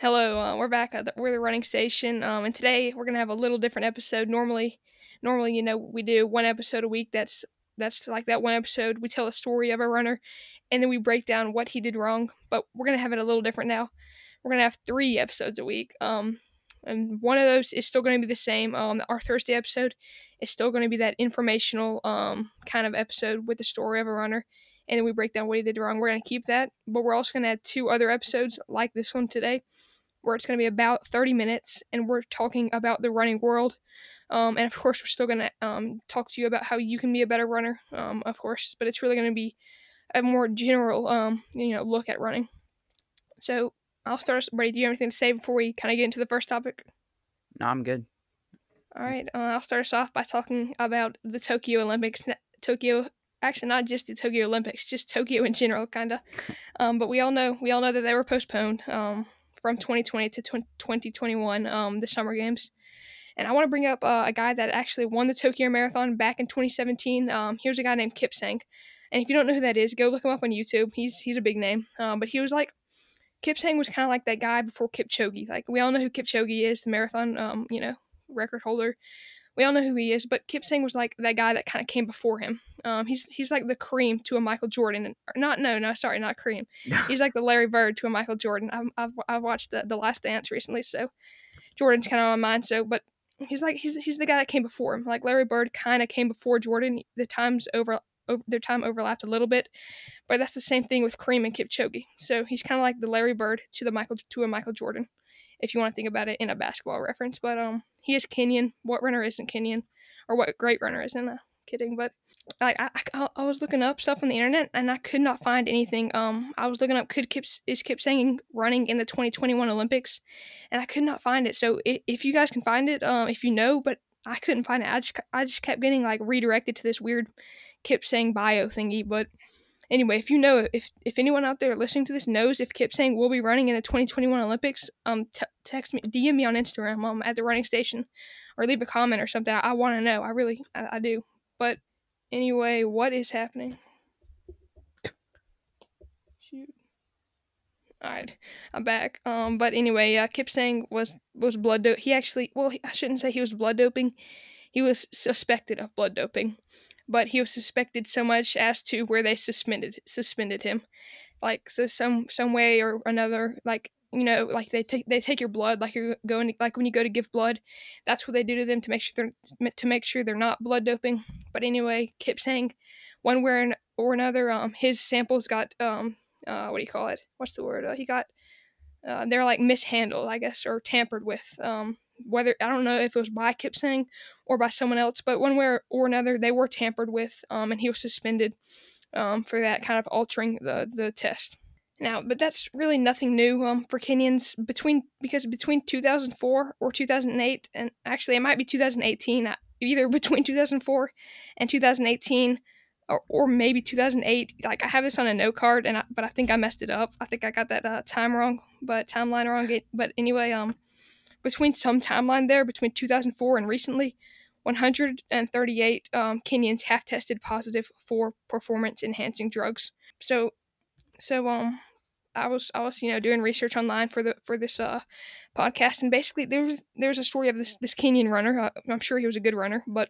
Hello, uh, we're back at the, we're the running station, um, and today we're gonna have a little different episode. Normally, normally, you know, we do one episode a week. That's that's like that one episode. We tell a story of a runner, and then we break down what he did wrong. But we're gonna have it a little different now. We're gonna have three episodes a week. Um, and one of those is still gonna be the same. Um, our Thursday episode is still gonna be that informational um kind of episode with the story of a runner and then we break down what he did wrong. We're going to keep that, but we're also going to add two other episodes like this one today, where it's going to be about 30 minutes, and we're talking about the running world. Um, and of course, we're still going to um, talk to you about how you can be a better runner, um, of course, but it's really going to be a more general, um, you know, look at running. So I'll start us. Brady, do you have anything to say before we kind of get into the first topic? No, I'm good. All right, uh, I'll start us off by talking about the Tokyo Olympics. Tokyo actually not just the Tokyo Olympics, just Tokyo in general, kind of. Um, but we all know we all know that they were postponed um, from 2020 to 2021, um, the Summer Games. And I want to bring up uh, a guy that actually won the Tokyo Marathon back in 2017. Um, here's a guy named Kip Kipsang, and if you don't know who that is, go look him up on YouTube. He's he's a big name. Um, but he was like Kip Kipsang was kind of like that guy before Kipchoge. Like we all know who Kipchoge is, the marathon, um, you know, record holder we all know who he is, but Kipsang was like that guy that kind of came before him. Um, he's he's like the cream to a Michael Jordan, not no no sorry not cream. he's like the Larry Bird to a Michael Jordan. I've I've, I've watched the the Last Dance recently, so Jordan's kind of on my mind. So, but he's like he's he's the guy that came before him. Like Larry Bird kind of came before Jordan. The times over, over their time overlapped a little bit, but that's the same thing with Kareem and Kipchoge. So he's kind of like the Larry Bird to the Michael to a Michael Jordan if you want to think about it in a basketball reference. But um, he is Kenyan. What runner isn't Kenyan, or what great runner isn't? Uh, kidding, but like I, I, I, was looking up stuff on the internet and I could not find anything. Um, I was looking up could Kip is Kipsang running in the 2021 Olympics, and I could not find it. So if, if you guys can find it, um, if you know, but I couldn't find it. I just I just kept getting like redirected to this weird Kipsang bio thingy, but anyway, if you know if if anyone out there listening to this knows if Kipsang will be running in the 2021 Olympics, um, t- text me, DM me on Instagram, um, at the running station, or leave a comment or something. I, I want to know. I really, I, I do. But anyway, what is happening? Shoot. All right, I'm back. Um, but anyway, uh, Kipsang was was blood do- He actually, well, I shouldn't say he was blood doping. He was suspected of blood doping but he was suspected so much as to where they suspended suspended him. Like so some some way or another like you know like they take they take your blood like you're going like when you go to give blood that's what they do to them to make sure they're to make sure they're not blood doping. But anyway Kipsang one way or another um his samples got um uh what do you call it? What's the word? Uh, he got uh, they're like mishandled i guess or tampered with um whether I don't know if it was by Kipsang or by someone else, but one way or another they were tampered with, um, and he was suspended um, for that kind of altering the the test. Now, but that's really nothing new um, for Kenyans between because between 2004 or 2008, and actually it might be 2018, uh, either between 2004 and 2018, or, or maybe 2008. Like I have this on a note card, and I, but I think I messed it up. I think I got that uh, time wrong, but timeline wrong. But anyway, um, between some timeline there between 2004 and recently 138 um, kenyans have tested positive for performance enhancing drugs. So so um i was i was you know doing research online for the for this uh podcast and basically there was there's a story of this this kenyan runner. Uh, i'm sure he was a good runner but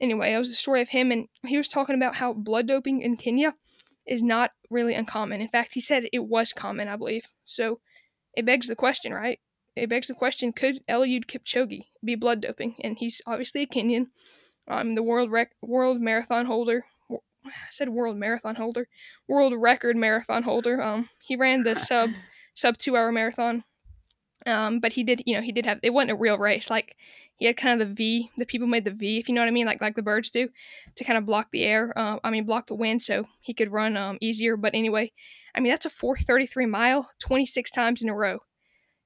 anyway it was a story of him and he was talking about how blood doping in kenya is not really uncommon. In fact he said it was common i believe. So it begs the question right it begs the question: Could Eliud Kipchoge be blood doping? And he's obviously a Kenyan, um, the world rec- world marathon holder. I said world marathon holder, world record marathon holder. Um, he ran the sub sub two hour marathon. Um, but he did, you know, he did have it wasn't a real race. Like he had kind of the V. The people made the V, if you know what I mean, like like the birds do, to kind of block the air. Uh, I mean, block the wind, so he could run um easier. But anyway, I mean that's a 433 mile, 26 times in a row.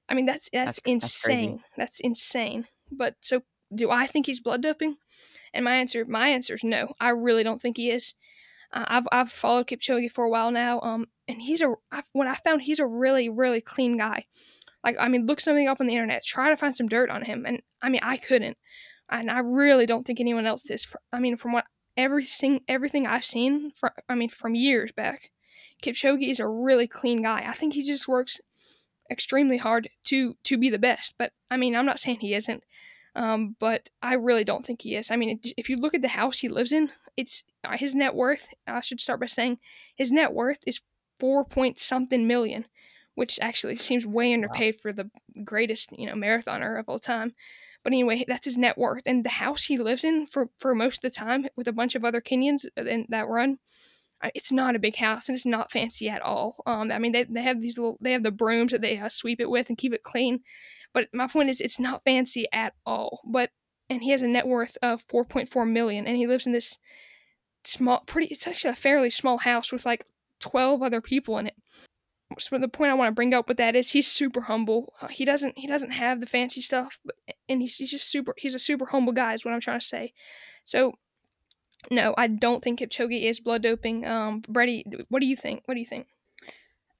I mean, that's that's, that's insane. That's, that's, insane. But so, do I think he's blood doping? And my answer, my answer is no. I really don't think he is. Uh, I've I've followed Kipchoge for a while now. Um, and he's a I've, what I found he's a really really clean guy. Like I mean, look something up on the internet, try to find some dirt on him, and I mean I couldn't, and I really don't think anyone else is. I mean, from what everything everything I've seen, from I mean from years back, Kipchoge is a really clean guy. I think he just works extremely hard to to be the best. But I mean, I'm not saying he isn't. Um, but I really don't think he is. I mean, if you look at the house he lives in, it's uh, his net worth. I should start by saying his net worth is four point something million, which actually seems way underpaid wow. for the greatest you know marathoner of all time. But anyway, that's his net worth, and the house he lives in for for most of the time with a bunch of other Kenyans in that run. It's not a big house and it's not fancy at all. Um, I mean, they, they have these little, they have the brooms that they uh, sweep it with and keep it clean. But my point is, it's not fancy at all. But and he has a net worth of 4.4 million, and he lives in this small, pretty. It's actually a fairly small house with like 12 other people in it. So the point I want to bring up with that is he's super humble. Uh, he doesn't he doesn't have the fancy stuff, but, and he's, he's just super. He's a super humble guy. Is what I'm trying to say. So no, I don't think Kipchoge is blood doping. Um, Brady, what do you think? What do you think?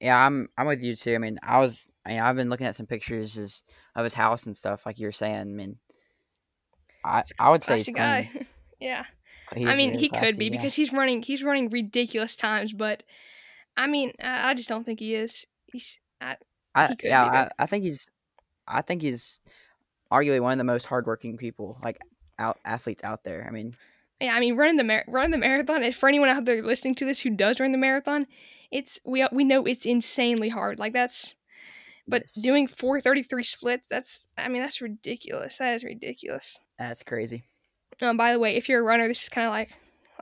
Yeah, I'm I'm with you too. I mean, I was I mean, I've been looking at some pictures of his house and stuff, like you were saying. I mean, I I would say he's clean. guy. yeah, he's I mean, he classy, could be yeah. because he's running he's running ridiculous times, but I mean, I, I just don't think he is. He's I, I he yeah, I, I think he's I think he's arguably one of the most hardworking people, like out athletes out there. I mean, yeah, I mean, running the mar- running the marathon. For anyone out there listening to this who does run the marathon, it's we we know it's insanely hard. Like that's, but yes. doing four thirty three splits. That's I mean that's ridiculous. That is ridiculous. That's crazy. Um, by the way, if you're a runner, this is kind of like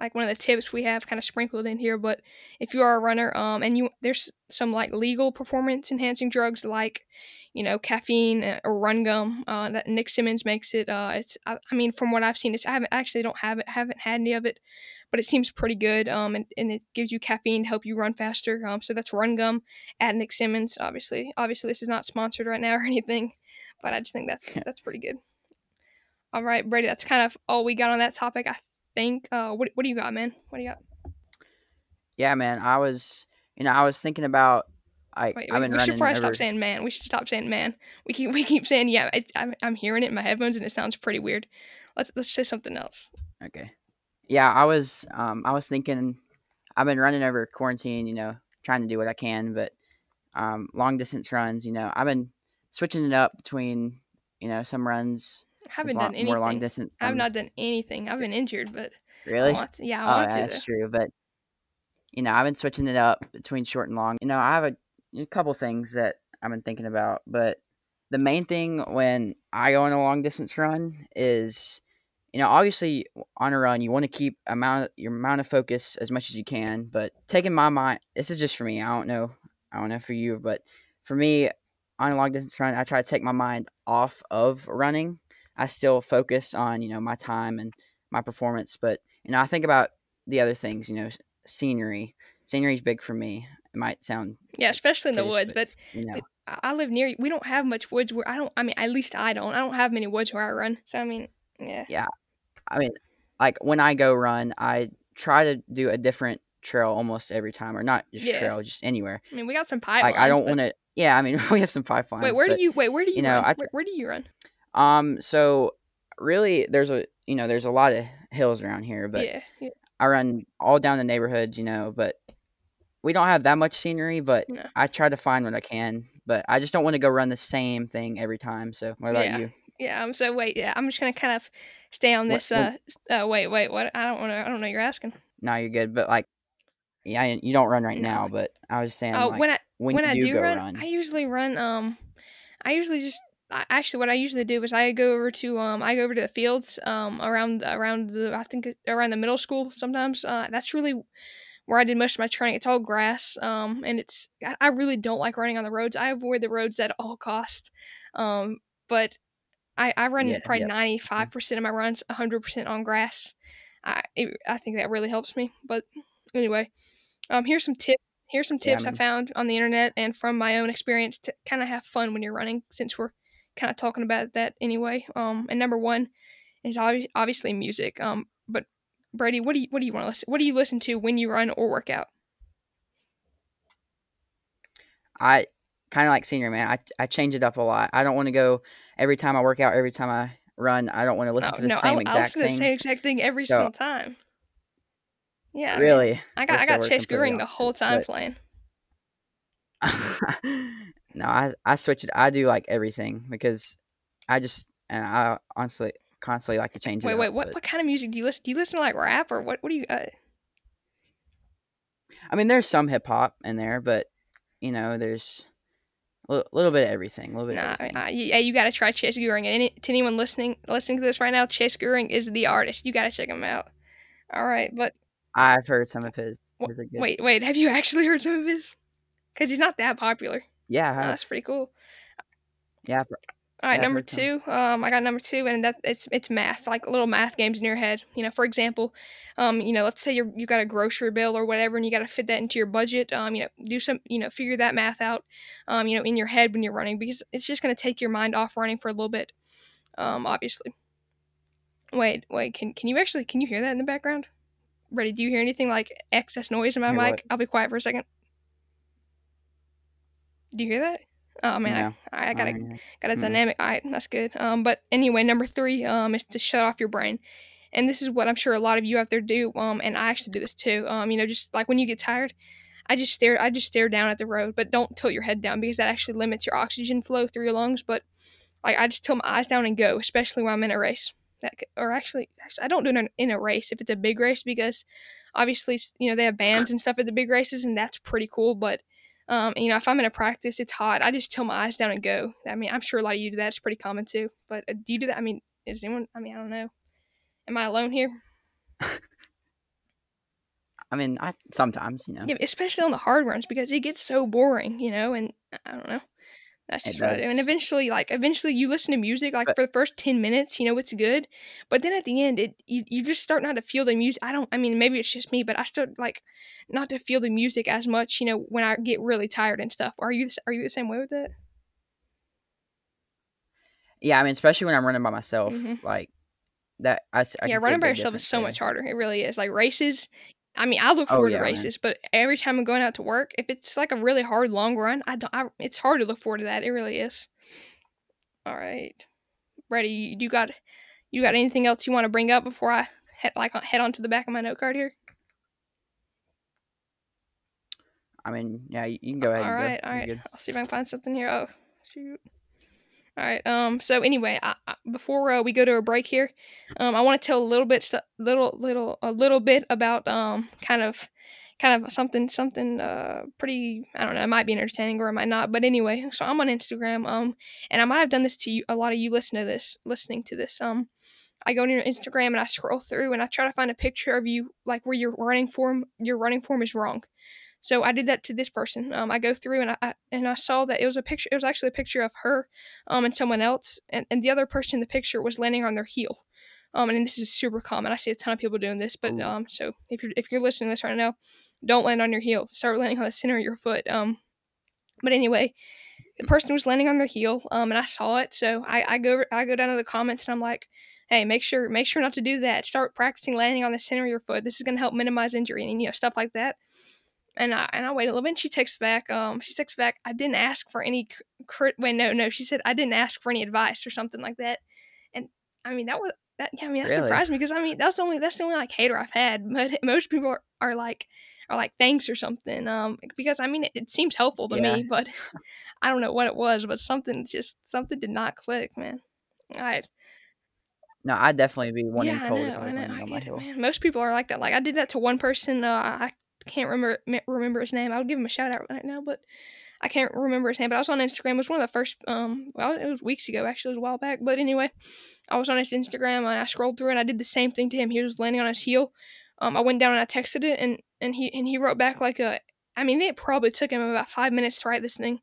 like one of the tips we have kind of sprinkled in here. But if you are a runner, um, and you there's some like legal performance enhancing drugs like, you know, caffeine uh, or run gum. Uh, that Nick Symmonds makes it. Uh, it's I, I mean from what I've seen, it's I haven't actually don't have it, haven't had any of it, but it seems pretty good. Um, and, and it gives you caffeine to help you run faster. Um, so that's run gum at Nick Symmonds. Obviously, obviously this is not sponsored right now or anything, but I just think that's that's pretty good. All right, Brady, that's kind of all we got on that topic. I think. Uh, what what do you got, man? What do you got? Yeah, man. I was, you know, I was thinking about. I wait, I've been we should probably stop saying man. We should stop saying man. We keep we keep saying yeah. I'm I'm hearing it in my headphones and it sounds pretty weird. Let's let's say something else. Okay. Yeah, I was um I was thinking. I've been running over quarantine. You know, trying to do what I can, but um long distance runs. You know, I've been switching it up between you know some runs haven't long, done anything. More long distance. I've not done anything. I've been injured, but really, I to, yeah, I oh, want yeah, to. That's true, but you know, I've been switching it up between short and long. You know, I have a, a couple things that I've been thinking about, but the main thing when I go on a long distance run is, you know, obviously on a run you want to keep amount your amount of focus as much as you can, but taking my mind, this is just for me. I don't know, I don't know for you, but for me on a long distance run, I try to take my mind off of running I still focus on you know my time and my performance. But you know, I think about the other things. You know, scenery. Scenery is big for me. It might sound yeah, especially in the woods, but, but you know. I live near. We don't have much woods where I don't. I mean, at least I don't. I don't have many woods where I run. So I mean, yeah. Yeah, I mean, like when I go run, I try to do a different trail almost every time, or not just yeah. trail, just anywhere. I mean, we got some pipelines. Like I don't want to. Yeah, I mean, we have some pipelines. Wait, where but, do you? Wait, where do you, you know, run? Where, where do you run? Um, so really, there's a you know there's a lot of hills around here, but yeah, yeah. I run all down the neighborhoods, you know, but we don't have that much scenery, but no. I try to find what I can. But I just don't want to go run the same thing every time. So what about yeah. you? Yeah. I'm So wait. Yeah. I'm just gonna kind of stay on this. What, uh, uh. Wait. Wait. What? I don't want to. I don't know. You're asking. No, you're good. But like, yeah, you don't run right no. now. But I was saying. Oh, like, when I when, when I do, do run, run, I usually run. Um, I usually just actually what I usually do is I go over to um I go over to the fields um around around the I think around the middle school sometimes uh that's really where I did most of my training. It's all grass um and it's I really don't like running on the roads. I avoid the roads at all costs um but I I run yeah, probably ninety five percent of my runs hundred percent on grass. I it, I think that really helps me but anyway um here's some tips here's some tips yeah, I, mean, I found on the internet and from my own experience to kind of have fun when you're running since we're kind of talking about that anyway. Um, and number one is obvi- obviously music. Um, but Brady, what do you what do you want to listen? What do you listen to when you run or work out? I kind of like senior man. I I change it up a lot. I don't want to go every time I work out. Every time I run, I don't want to listen no, to the no, same I, exact I listen thing. The same exact thing every so, single time. Yeah, really. I, mean, I got I got Chase Goering the whole time but... playing. No, I I switch it. I do like everything because I just and I honestly constantly like to change it. Wait, up, wait, what but- what kind of music do you listen? Do you listen to like rap or what? What do you? Uh, I mean, there's some hip hop in there, but you know, there's a little, little bit of everything. A little bit nah, of everything. uh, you, yeah, you got to try Chase Goering. And any, to anyone listening listening to this right now, Chase Goering is the artist. You got to check him out. All right, but I've heard some of his. Wh- His are good. wait, wait, have you actually heard some of his? Because he's not that popular. Yeah, have. that's pretty cool. yeah, I've- All right, number two. Um, I got number two, and that it's it's math, like little math games in your head. You know, for example, um, you know, let's say you you got a grocery bill or whatever, and you got to fit that into your budget. Um, you know, do some, you know, figure that math out. Um, you know, in your head when you're running, because it's just gonna take your mind off running for a little bit. Um, obviously. Wait, wait, can can you actually can you hear that in the background? Ready? Do you hear anything like excess noise in my Hear mic? what? I'll be quiet for a second. Do you hear that? Oh man, No, I, I, I gotta hear got a dynamic. All right, that's good. Um, but anyway, number three um is to shut off your brain, and this is what I'm sure a lot of you out there do. Um, and I actually do this too. Um, you know, just like when you get tired, I just stare. I just stare down at the road, but don't tilt your head down because that actually limits your oxygen flow through your lungs. But like I just tilt my eyes down and go, especially when I'm in a race. That or actually, actually I don't do it in, in a race if it's a big race because obviously you know they have bands and stuff at the big races and that's pretty cool. But um, you know, if I'm in a practice, it's hot. I just tilt my eyes down and go. I mean, I'm sure a lot of you do that. It's pretty common too. But uh, do you do that? I mean, is anyone? I mean, I don't know. Am I alone here? I mean, I sometimes you know. Yeah, especially on the hard runs because it gets so boring, you know. And I don't know. That's just I do. And eventually, like eventually, you listen to music like for the first ten minutes, you know, it's good. But then at the end, it you, you just start not to feel the music. I don't. I mean, maybe it's just me, but I start like not to feel the music as much, you know, when I get really tired and stuff. Are you the are you the same way with it? Yeah, I mean, especially when I'm running by myself, Mhm. like that. I yeah, can see running by yourself is so much harder. It really is. Like races, I mean, I look Oh, forward yeah, to man. races, but every time I'm going out to work, if it's like a really hard long run, I don't. I, it's hard to look forward to that. It really is. All right, ready? You got, you got anything else you want to bring up before I head like head on to the back of my note card here? I mean, yeah, you, can go ahead. All and go. right, all good. I'll see if I can find something here. Oh, shoot. All right. Um. So anyway, I, I, before uh, we go to a break here, um, I want to tell a little bit, little, little, a little bit about um, kind of, kind of something, something uh, pretty. I don't know. It might be entertaining or it might not. But anyway, so I'm on Instagram. Um, and I might have done this to you. A lot of you listen to this, listening to this. Um, I go to your Instagram and I scroll through and I try to find a picture of you, like where your running form, your running form is wrong. So I did that to this person. Um, I go through and I, and I saw that it was a picture. It was actually a picture of her, um, and someone else, and, and the other person in the picture was landing on their heel. Um, and this is super common. I see a ton of people doing this, but um, so if you're if you're listening to this right now, don't land on your heel. Start landing on the center of your foot. Um, but anyway, the person was landing on their heel. Um, and I saw it, so I, I go I go down to the comments and I'm like, hey, make sure make sure not to do that. Start practicing landing on the center of your foot. This is gonna help minimize injury and you know stuff like that. And I and I wait a little bit. And she texts back. Um, she texts back. I didn't ask for any. Crit- wait, no, no. She said I didn't ask for any advice or something like that. And I mean that was that. Yeah, I mean that Really? surprised me because I mean that's the only that's the only like hater I've had. But most people are, are like are like thanks or something. Um, because I mean it, it seems helpful to Yeah. me, but I don't know what it was. But something just something did not click, man. All right. No, I'd definitely be wanting yeah, told I if know, I I was know. I on my get hill. man. Most people are like that. Like I did that to one person. Uh, I can't remember remember his name. I would give him a shout out right now, but I can't remember his name. But I was on Instagram. It was one of the first. Um, well, it was weeks ago. Actually, it was a while back. But anyway, I was on his Instagram and I scrolled through and I did the same thing to him. He was landing on his heel. Um, I went down and I texted it and and he and he wrote back like a. I mean, it probably took him about five minutes to write this thing.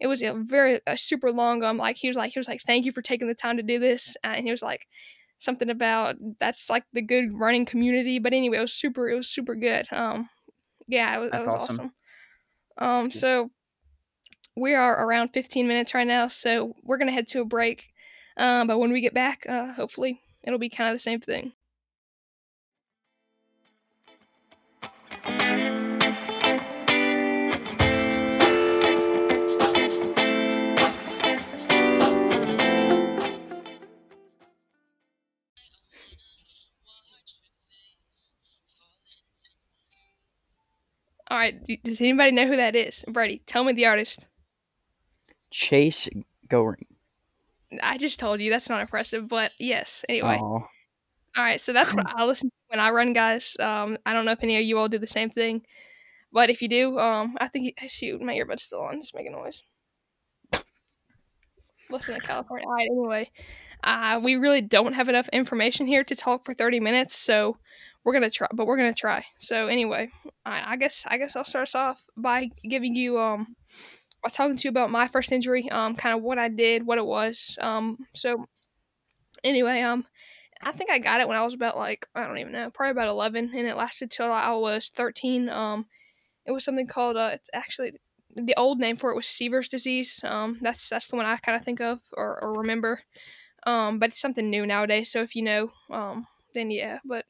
It was a very a super long. Um, like he was like he was like, "Thank you for taking the time to do this," uh, and he was like, something about that's like the good running community. But anyway, it was super. It was super good. Um, yeah, it was, That's it was awesome. awesome. Um, so we are around 15 minutes right now, so we're gonna head to a break. Um, but when we get back, uh, hopefully it'll be kind of the same thing. All right, does anybody know who that is? Brady, tell me the artist. Chase Goering. I just told you that's not impressive, but yes. Anyway, Aw. all right. So that's what I listen to when I run, guys. Um, I don't know if any of you all do the same thing, but if you do, um, I think shoot, my earbud's still on, just making a noise. Listen to California. All right. Anyway, uh, we really don't have enough information here to talk for thirty minutes, so we're gonna try. But we're gonna try. So anyway, I, I guess I guess I'll start us off by giving you um was talking to you about my first injury, um, kind of what I did, what it was. Um, so anyway, um, I think I got it when I was about like I don't even know, probably about eleven, and it lasted till I was thirteen. Um, it was something called uh, it's actually the old name for it was Sever's disease. Um, that's that's the one I kind of think of or, or remember. Um, but it's something new nowadays. So if you know, um, then yeah. But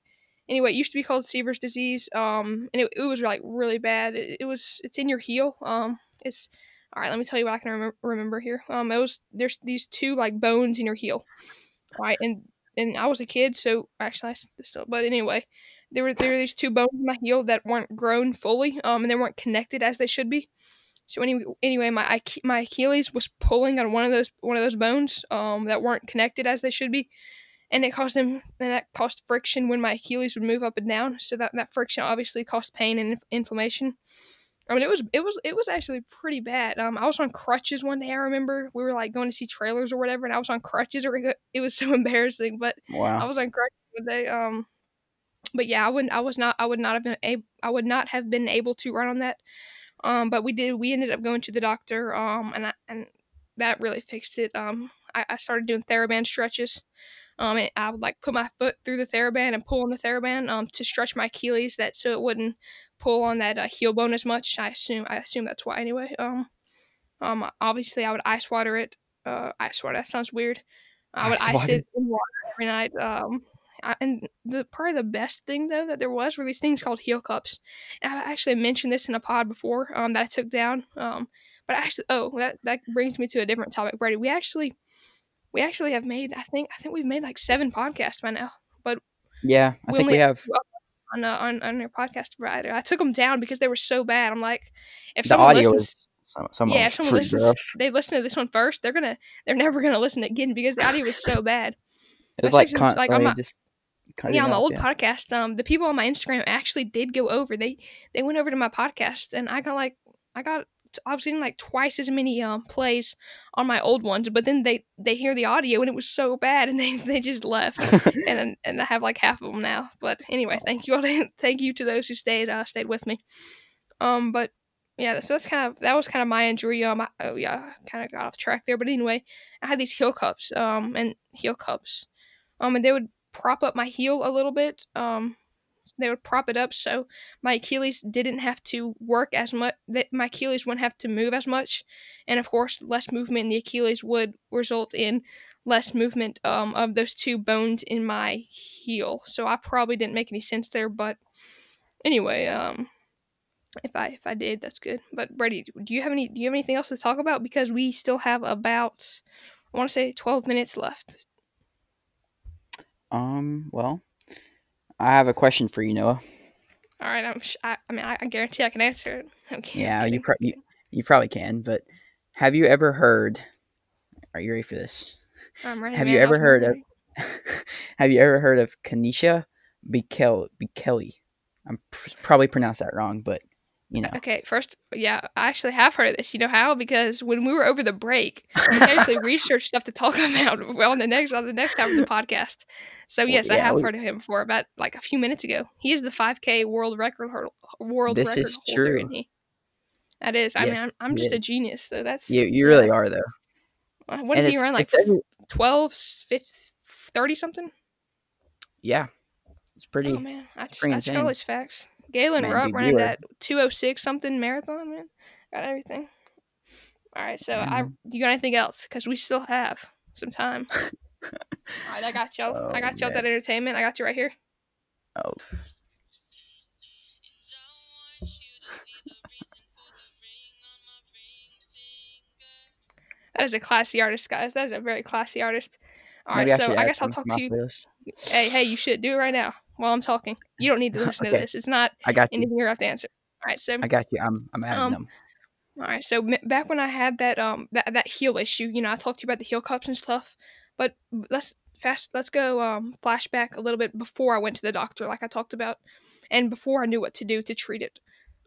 anyway, it used to be called Sever's disease. Um, and it, it was like really bad. It, it was it's in your heel. Um, it's all right, let me tell you what I can rem- remember here. Um, it was there's these two like bones in your heel, right? And and I was a kid, so actually I still, but anyway, there were there were these two bones in my heel that weren't grown fully, um, and they weren't connected as they should be. So anyway, anyway, my my Achilles was pulling on one of those one of those bones, um, that weren't connected as they should be, and it caused them and that caused friction when my Achilles would move up and down. So that that friction obviously caused pain and inf- inflammation. I mean, it was it was it was actually pretty bad. Um, I was on crutches one day. I remember we were like going to see trailers or whatever, and I was on crutches. Or it was so embarrassing, but wow. I was on crutches one day. Um, but yeah, I wouldn't. I was not. I would not have been able. I would not have been able to run on that. Um, but we did. We ended up going to the doctor. Um, and I, and that really fixed it. Um, I, I started doing TheraBand stretches. Um, and I would like put my foot through the TheraBand and pull on the TheraBand um to stretch my Achilles that so it wouldn't pull on that uh, heel bone as much. I assume I assume that's why anyway. Um, um, obviously I would ice water it. Uh, ice water. That sounds weird. I would ice, ice it in water every night. Um, and the probably the best thing though that there was were these things called heel cups. And I actually mentioned this in a pod before. Um, that I took down. Um, but actually, oh, that that brings me to a different topic, Brady. We actually, we actually have made. I think I think we've made like seven podcasts by now. But yeah, I we think we have on uh, on on their podcast provider. I took them down because they were so bad. I'm like, if the someone audio listens, is some, yeah, if someone listens, they listen to this one first, they're gonna they're never gonna listen again because the audio was so bad. It was like, con- like I'm not, just yeah, on my old yeah. podcast, um, the people on my Instagram actually did go over. They they went over to my podcast, and I got like I got I was getting like twice as many um plays on my old ones, but then they they hear the audio and it was so bad, and they they just left, and and I have like half of them now. But anyway, thank you all, To, thank you to those who stayed uh, stayed with me. Um, but yeah, so that's kind of that was kind of my injury. Um, I, oh yeah, kind of got off track there, but anyway, I had these heel cups, um, and heel cups, um, and they would prop up my heel a little bit, um, they would prop it up so my Achilles didn't have to work as much. That my Achilles wouldn't have to move as much, and of course, less movement in the Achilles would result in less movement um, of those two bones in my heel. So I probably didn't make any sense there, but anyway, um, if I if I did, that's good. But Brady, do you have any do you have anything else to talk about? Because we still have about I want to say twelve minutes left. Um. Well, I have a question for you, Noah. All right, I'm. Sh- I, I mean, I, I, guarantee I can answer it. Okay, yeah, you, pro- you you probably can. But have you ever heard? Are you ready for this? I'm ready. Have man, you ever heard ready. of? have you ever heard of Kanisha Bikel Bikeli? I'm pr- probably pronounced that wrong, but you know. Okay, first, yeah, I actually have heard of this. You know how? Because when we were over the break, we actually researched stuff to talk about on the next on the next time of the podcast. So yes, well, yeah, I have we, heard of him before, about like a few minutes ago. He is the 5K world record world this record is holder, true. He? That is. I yes, mean, I'm, I'm just is. a genius. So that's you. You really are, though. What did he run? Like 12, 50, 30 something? Yeah, it's pretty. Oh man, I just, I just all these facts. Galen man, Rupp running that 206 something marathon, man. Got everything. All right, so mm-hmm. I you got anything else? Because we still have some time. All right, I got y'all. Oh, I got y'all man. that entertainment. I got you right here. Oh. That is a classy artist, guys. That is a very classy artist. All right, Maybe so I, I guess I'll talk to you. List. Hey, hey, you should do it right now while I'm talking. You don't need to listen okay. to this. It's not I got anything you have to answer. All right, so I got you. I'm I'm adding um, them. All right. So m- back when I had that um that that heel issue, you know, I talked to you about the heel cups and stuff. But let's fast. Let's go um flashback a little bit before I went to the doctor, like I talked about, and before I knew what to do to treat it.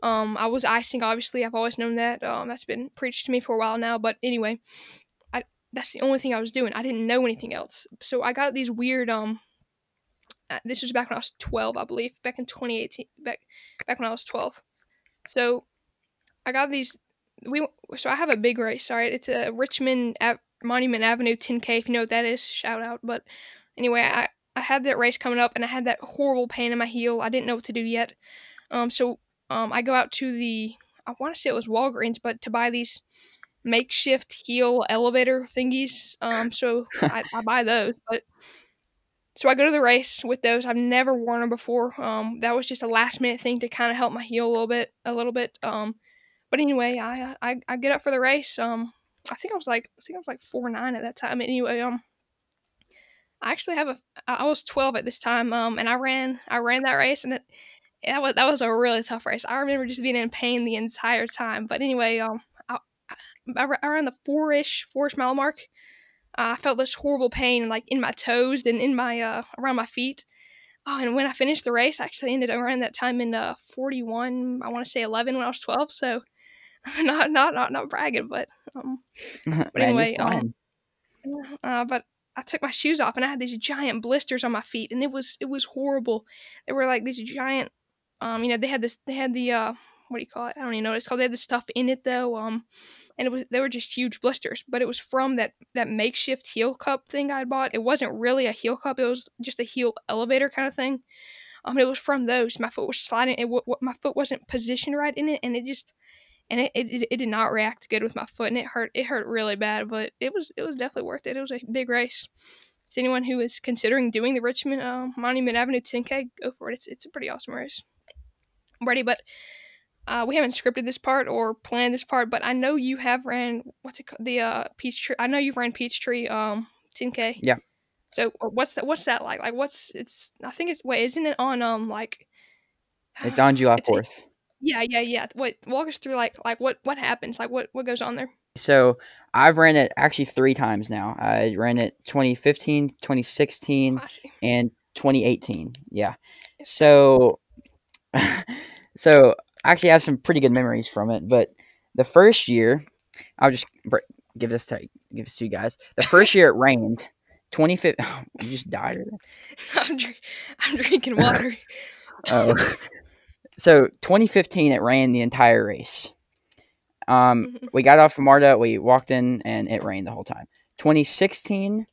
Um, I was icing. Obviously, I've always known that. Um, that's been preached to me for a while now. But anyway, I that's the only thing I was doing. I didn't know anything else. So I got these weird um. Uh, This was back when I was twelve, I believe. Back in twenty eighteen. Back back when I was twelve. So I got these. We so I have a big race. Sorry, it's a Richmond Ave- Monument Avenue 10K. If you know what that is, shout out. But anyway, I I had that race coming up, and I had that horrible pain in my heel. I didn't know what to do yet. Um, so um, I go out to the I want to say it was Walgreens, but to buy these makeshift heel elevator thingies. Um, so I, I buy those, but so I go to the race with those. I've never worn them before. Um, that was just a last minute thing to kind of help my heel a little bit, a little bit. Um, but anyway, I, I I get up for the race. Um, I think I was like I think I was like four nine at that time. Anyway, um, I actually have a I was twelve at this time. Um, and I ran I ran that race, and it that was that was a really tough race. I remember just being in pain the entire time. But anyway, um, I, I, I ran the four ish four ish mile mark. I felt this horrible pain like in my toes and in my uh around my feet. Oh, and when I finished the race, I actually ended up around that time in uh 41. I want to say 11 when I was 12. So not not not not bragging, but um, but anyway, um, uh, but I took my shoes off and I had these giant blisters on my feet, and it was it was horrible. They were like these giant, um, you know, they had this, they had the uh, what do you call it? I don't even know what it's called. They had the stuff in it though, um, and it was they were just huge blisters. But it was from that that makeshift heel cup thing I bought. It wasn't really a heel cup. It was just a heel elevator kind of thing. Um, it was from those. My foot was sliding. It, w- my foot wasn't positioned right in it, and it just and it, it, it did not react good with my foot and it hurt it hurt really bad but it was it was definitely worth it it was a big race so anyone who is considering doing the richmond uh, monument avenue 10k go for it it's, it's a pretty awesome race i'm ready but uh, we haven't scripted this part or planned this part but i know you have ran what's it called the uh peachtree i know you've ran peachtree um 10k Yeah. so uh, what's that what's that like like what's it's i think it's wait isn't it on um like It's on July fourth. yeah yeah yeah wait walk us through like like what what happens like what what goes on there So I've ran it actually three times now. I ran it 2015, 2016, and 2018. Yeah. So, so I actually have some pretty good memories from it. But the first year, I'll just br- give this to give this to you guys. The first year it rained. 2015. You just died. I'm, drink, I'm drinking water. Oh. so 2015 it ran the entire race. Um, Mhm. we got off of Marta, we walked in and it rained the whole time. 2016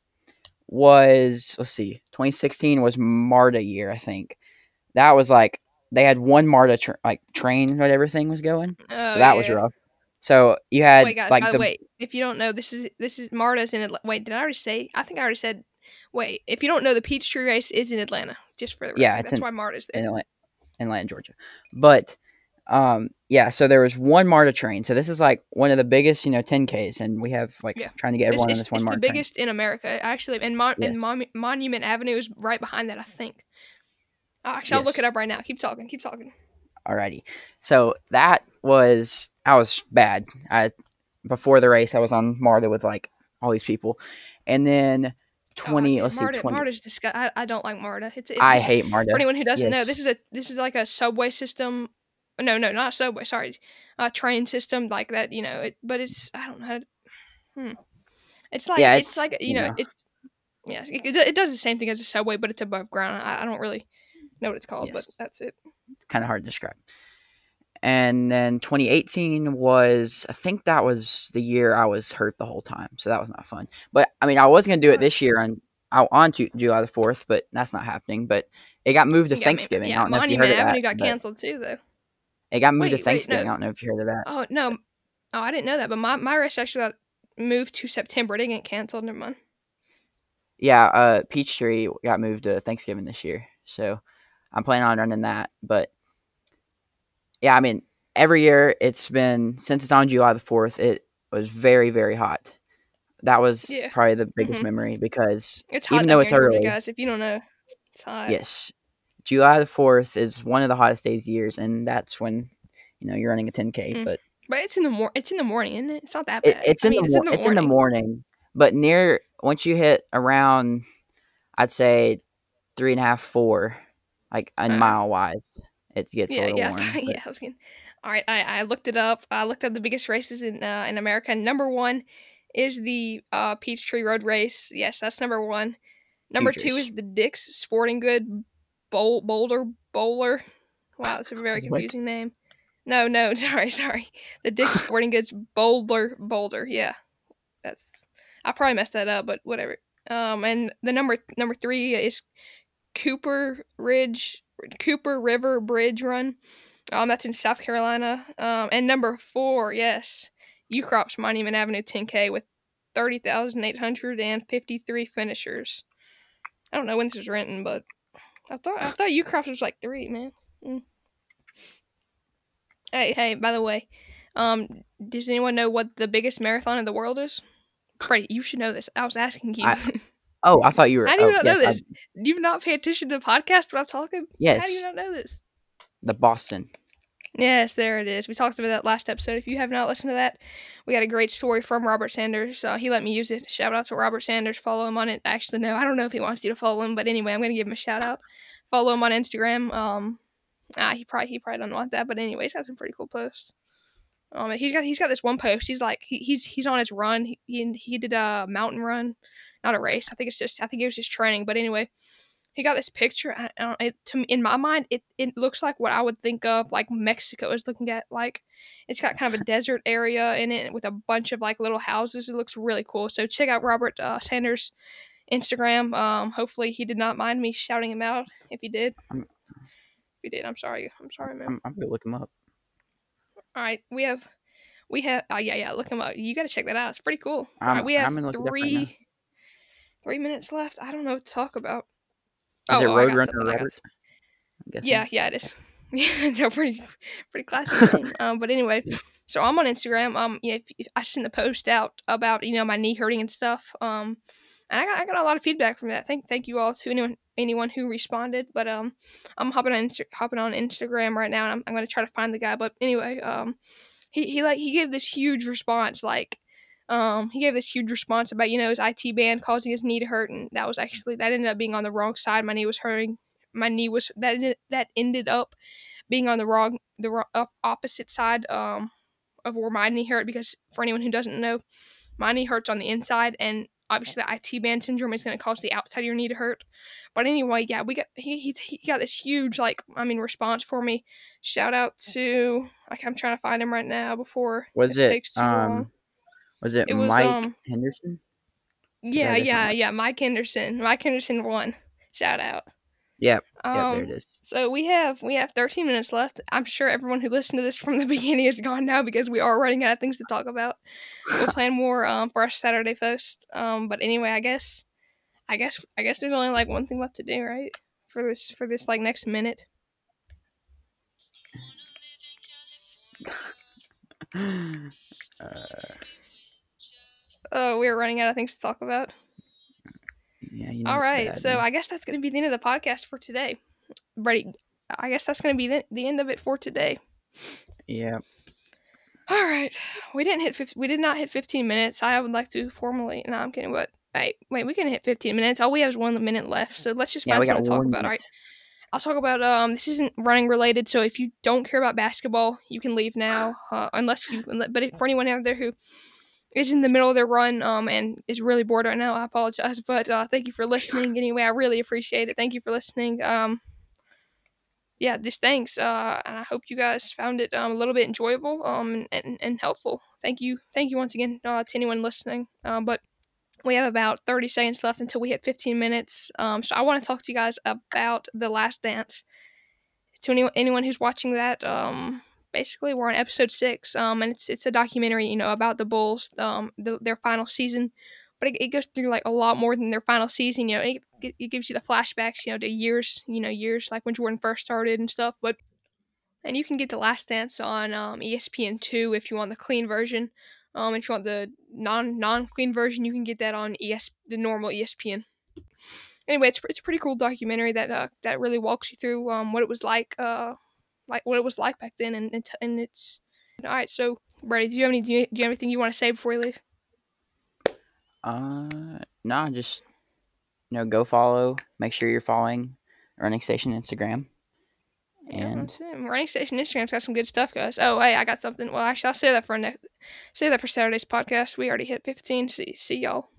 was let's see, 2016 was Marta year, I think. That was like they had one Marta tr- like train whatever thing was going, Oh, so that was yeah. rough. So you had Wait, guys. like by the the way, if you don't know, this is this is Marta's in. Atla- Wait, did I already say? I think I already said. Wait, if you don't know, the Peachtree race is in Atlanta. Just for the record. Yeah, it's that's in- why Marta's there. in Atlanta, in Atlanta, Georgia. But um, yeah, so there was one Marta train. So this is like one of the biggest, you know, 10Ks, and we have like Yeah. trying to get It's, everyone on it's, this one it's the Marta train. biggest in America, actually, and, Mon- and Mon- Monument Avenue is right behind that. I think. Uh, actually, I'll look it up right now. Keep talking. Keep talking. Alrighty. So that was I was bad. I before the race I was on Marta with like all these people. And then twenty Oh, let's Marta, see, twenty Marta's disgust. I, I don't like Marta. It's, it, I hate Marta. For anyone who doesn't know, this is a this is like a subway system. No, no, not a subway. Sorry, a train system like that. You know, it, but it's I don't know. How to, hmm. It's like Yeah, it's, it's, like you know, know. it's yeah. It, it, it does the same thing as a subway, but it's above ground. I, I don't really know what it's called, Yes. but that's it. kind of hard to describe. And then 2018 was, I think that was the year I was hurt the whole time, so that was not fun. But I mean, I was gonna do it this year on on to July the fourth, but that's not happening. But it got moved to You got me- Thanksgiving. I Yeah, don't know if you Monument heard of Avenue that. got canceled too, though. It got moved Wait, to wait, Thanksgiving. no. I don't know if you heard of that. Oh no, oh I didn't know that. But my my race actually got moved to September. It didn't get canceled. Never mind. Yeah, uh, Peachtree got moved to Thanksgiving this year, so I'm planning on running that. But yeah, I mean, every year it's been since it's on July the fourth. It was very very hot. That was Yeah. probably the biggest Mhm. memory because It's hot Even though it's early. guys. If you don't know, it's hot. yes, July the fourth is one of the hottest days of the years, and that's when you know you're running a 10k. Mm. But But it's in the mor- it's in the morning, isn't it? It's not that It, bad. it's in mean, the it's in the it's in the morning. morning, but near once you hit around, I'd say three and a half, four, like in Uh, mile wise, it gets a Yeah, little yeah, warm. but- yeah. I was getting. All right, I, I looked it up. I looked up the biggest races in uh, in America. Number one is the uh, Peachtree Road Race. Yes, that's number one. Number Huge two is the Dick's Sporting Good Bowl Boulder Bowler. Wow, that's a very What? confusing name. No, no, sorry, sorry. The Dick's Sporting Goods Bolder Boulder. Yeah, that's. I probably messed that up, but whatever. Um, and the number number three is Cooper Ridge Cooper River Bridge Run. Um, that's in South Carolina. Um, and number four, yes, Ukrop's Monument Avenue 10K with 30,853 finishers. I don't know when this was written, but I thought I thought Ukrop's was like three, man. Mm. Hey, hey, by the way, um, does anyone know what the biggest marathon in the world is? Brady, you should know this. I was asking you. I- Oh, I thought you were. How do you oh, not yes, know I- this? do you not pay attention to the podcast when I'm talking? Yes. How do you not know this? the Boston. Yes, there it is. We talked about that last episode. If you have not listened to that, we got a great story from Robert Sanders. Uh, he let me use it. Shout out to Robert Sanders. Follow him on it. Actually, no, I don't know if he wants you to follow him, but anyway, I'm gonna give him a shout out. Follow him on Instagram. Um, ah, he probably he probably doesn't want that, but anyway, he's got some pretty cool posts. Um, he's got he's got this one post. He's like he, he's he's on his run. He, he he did a mountain run, not a race. I think it's just I think it was just training. But anyway, he got this picture. I, I don't, it, to in my mind, it, it looks like what I would think of like Mexico is looking at. Like it's got kind of a desert area in it with a bunch of like little houses. It looks really cool. So check out Robert uh, Sanders' Instagram. Um, hopefully he did not mind me shouting him out. If he did, I'm- if he did, I'm sorry. I'm sorry, man. I'm, I'm gonna look him up. All right, we have, we have. Oh yeah, yeah. Look him up. You got to check that out. It's pretty cool. All right, we have I'm gonna look it up right three, minutes left. I don't know what to talk about. Is it oh, I got Roadrunner Robert? Yeah, yeah, it is. Yeah, it's a pretty, pretty classic. Um, but anyway, so I'm on Instagram. Um, yeah, if, if I sent the post out about you know my knee hurting and stuff. Um, and I got I got a lot of feedback from that. Thank thank you all to anyone anyone who responded. But um, I'm hopping on Insta- hopping on Instagram right now, and I'm, I'm gonna try to find the guy. But anyway, um, he he like he gave this huge response like. Um, he gave this huge response about you know his IT band causing his knee to hurt, and that was actually that ended up being on the wrong side. My knee was hurting. My knee was that ended, that ended up being on the wrong the wrong, up opposite side um of where my knee hurt because for anyone who doesn't know, my knee hurts on the inside and obviously the IT band syndrome is going to cause the outside of your knee to hurt. But anyway, yeah, we got he, he he got this huge like I mean response for me. Shout out to like I'm trying to find him right now before Was it takes too long. um? Was it, It was, Mike um, Henderson? Yeah, yeah, one? yeah. Mike Henderson. Mike Henderson won. Shout out. Yep. Um, Yeah, there it is. So we have we have 13 minutes left. I'm sure everyone who listened to this from the beginning is gone now because we are running out of things to talk about. We'll plan more um, for our Saturday post. Um, but anyway, I guess I guess I guess there's only like one thing left to do, right? For this for this like next minute. uh, Oh, we're running out of things to talk about. yeah, you know All right, bad, so man. I guess that's going to be the end of the podcast for today. Brady, I guess that's going to be the, the end of it for today. yeah, All right, we didn't hit. 50, we did not hit 15 minutes. I would like to formally. No, I'm kidding. What? Wait, wait. We can hit 15 minutes. All we have is one minute left. So let's just yeah, find we something to talk one about. All right. I'll talk about. Um, this isn't running related. So if you don't care about basketball, you can leave now. Uh, unless you. But if, for anyone out there who is in the middle of their run, um, and is really bored right now, I apologize. But uh, thank you for listening. Anyway, I really appreciate it. Thank you for listening. Um. Yeah, just thanks. Uh, and I hope you guys found it um, a little bit enjoyable um, and, and helpful. Thank you. Thank you once again uh, to anyone listening. Um, but we have about 30 seconds left until we hit 15 minutes. Um, so I want to talk to you guys about The Last Dance. To anyone, anyone who's watching that, um, basically we're on episode six, um, and it's it's a documentary, you know, about the Bulls, um, the, their final season. But it, it goes through like a lot more than their final season. You know, it, it gives you the flashbacks, you know, to years, you know, years like when Jordan first started and stuff. But and you can get The Last Dance on um, ESPN two if you want the clean version. Um, if you want the non non clean version, you can get that on ES the normal ESPN. Anyway, it's it's a pretty cool documentary that uh, that really walks you through um, what it was like uh like what it was like back then and and, and it's all right. So Brady, do you have any? Do you, do you have anything you want to say before we leave? Uh, no, just you know, go follow. Make sure you're following Running Station Instagram. And yeah, Running Station Instagram's got some good stuff, guys. Oh, hey, I got something. Well, actually, I'll say that for next. Say that for Saturday's podcast. We already hit 15. See, see y'all.